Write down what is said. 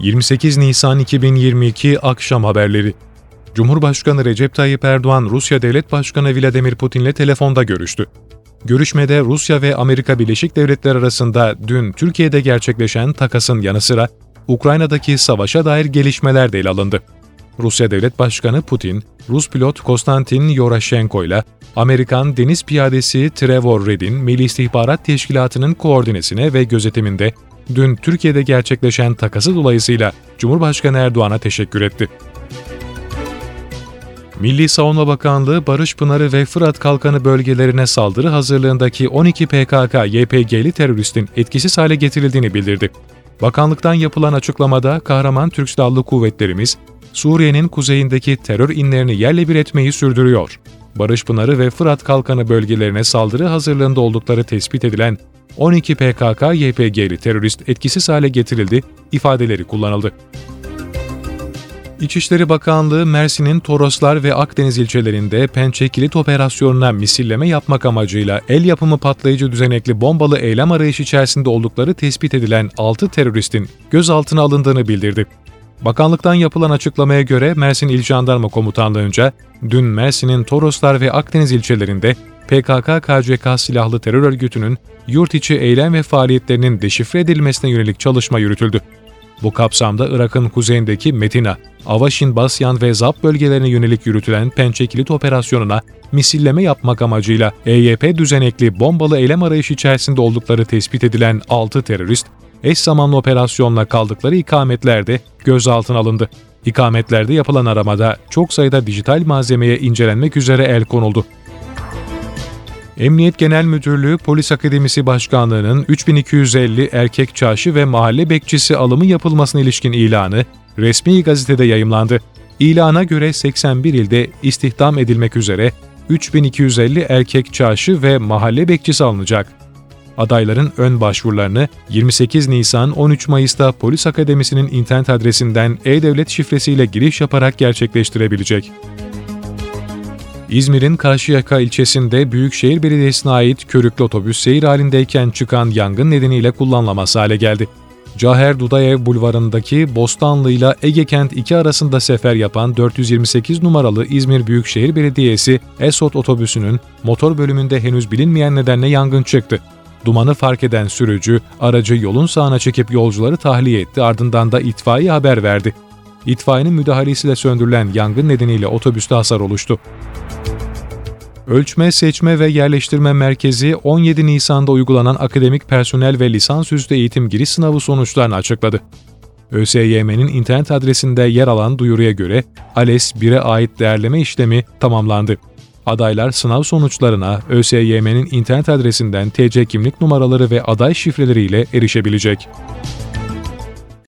28 Nisan 2022 Akşam Haberleri Cumhurbaşkanı Recep Tayyip Erdoğan, Rusya Devlet Başkanı Vladimir Putin'le telefonda görüştü. Görüşmede Rusya ve Amerika Birleşik Devletleri arasında dün Türkiye'de gerçekleşen takasın yanı sıra Ukrayna'daki savaşa dair gelişmeler de ele alındı. Rusya Devlet Başkanı Putin, Rus pilot Konstantin Yoroshenko ile Amerikan deniz piyadesi Trevor Reed'in Milli İstihbarat Teşkilatı'nın koordinesine ve gözetiminde dün Türkiye'de gerçekleşen takası dolayısıyla Cumhurbaşkanı Erdoğan'a teşekkür etti. Milli Savunma Bakanlığı Barış Pınarı ve Fırat Kalkanı bölgelerine saldırı hazırlığındaki 12 PKK-YPG'li teröristin etkisiz hale getirildiğini bildirdi. Bakanlıktan yapılan açıklamada kahraman Türk Silahlı Kuvvetlerimiz, Suriye'nin kuzeyindeki terör inlerini yerle bir etmeyi sürdürüyor. Barış Pınarı ve Fırat Kalkanı bölgelerine saldırı hazırlığında oldukları tespit edilen 12 PKK-YPG'li terörist etkisiz hale getirildi ifadeleri kullanıldı. İçişleri Bakanlığı, Mersin'in Toroslar ve Akdeniz ilçelerinde Pençe Kilit Operasyonu'na misilleme yapmak amacıyla el yapımı patlayıcı düzenekli bombalı eylem arayışı içerisinde oldukları tespit edilen 6 teröristin gözaltına alındığını bildirdi. Bakanlıktan yapılan açıklamaya göre Mersin İl Jandarma Komutanlığı'nca dün Mersin'in Toroslar ve Akdeniz ilçelerinde PKK-KCK silahlı terör örgütünün yurt içi eylem ve faaliyetlerinin deşifre edilmesine yönelik çalışma yürütüldü. Bu kapsamda Irak'ın kuzeyindeki Metina, Avaşin, Basyan ve Zap bölgelerine yönelik yürütülen Pençe Kilit Operasyonu'na misilleme yapmak amacıyla EYP düzenekli bombalı eylem arayışı içerisinde oldukları tespit edilen 6 terörist, eş zamanlı operasyonla kaldıkları ikametlerde gözaltına alındı. İkametlerde yapılan aramada çok sayıda dijital malzemeye incelenmek üzere el konuldu. Emniyet Genel Müdürlüğü Polis Akademisi Başkanlığı'nın 3250 erkek çarşı ve mahalle bekçisi alımı yapılmasına ilişkin ilanı resmi gazetede yayımlandı. İlana göre 81 ilde istihdam edilmek üzere 3250 erkek çarşı ve mahalle bekçisi alınacak. Adayların ön başvurularını 28 Nisan 13 Mayıs'ta Polis Akademisi'nin internet adresinden e-devlet şifresiyle giriş yaparak gerçekleştirebilecek. İzmir'in Karşıyaka ilçesinde Büyükşehir Belediyesi'ne ait körüklü otobüs seyir halindeyken çıkan yangın nedeniyle kullanılamaz hale geldi. Caher Dudayev Bulvarı'ndaki Bostanlı ile Ege Kent 2 arasında sefer yapan 428 numaralı İzmir Büyükşehir Belediyesi Esot otobüsünün motor bölümünde henüz bilinmeyen nedenle yangın çıktı. Dumanı fark eden sürücü aracı yolun sağına çekip yolcuları tahliye etti ardından da itfaiye haber verdi. İtfaiyenin müdahalesiyle söndürülen yangın nedeniyle otobüste hasar oluştu. Ölçme, Seçme ve Yerleştirme Merkezi 17 Nisan'da uygulanan akademik personel ve lisansüstü eğitim giriş sınavı sonuçlarını açıkladı. ÖSYM'nin internet adresinde yer alan duyuruya göre ALES 1'e ait değerleme işlemi tamamlandı. Adaylar sınav sonuçlarına ÖSYM'nin internet adresinden TC kimlik numaraları ve aday şifreleriyle erişebilecek.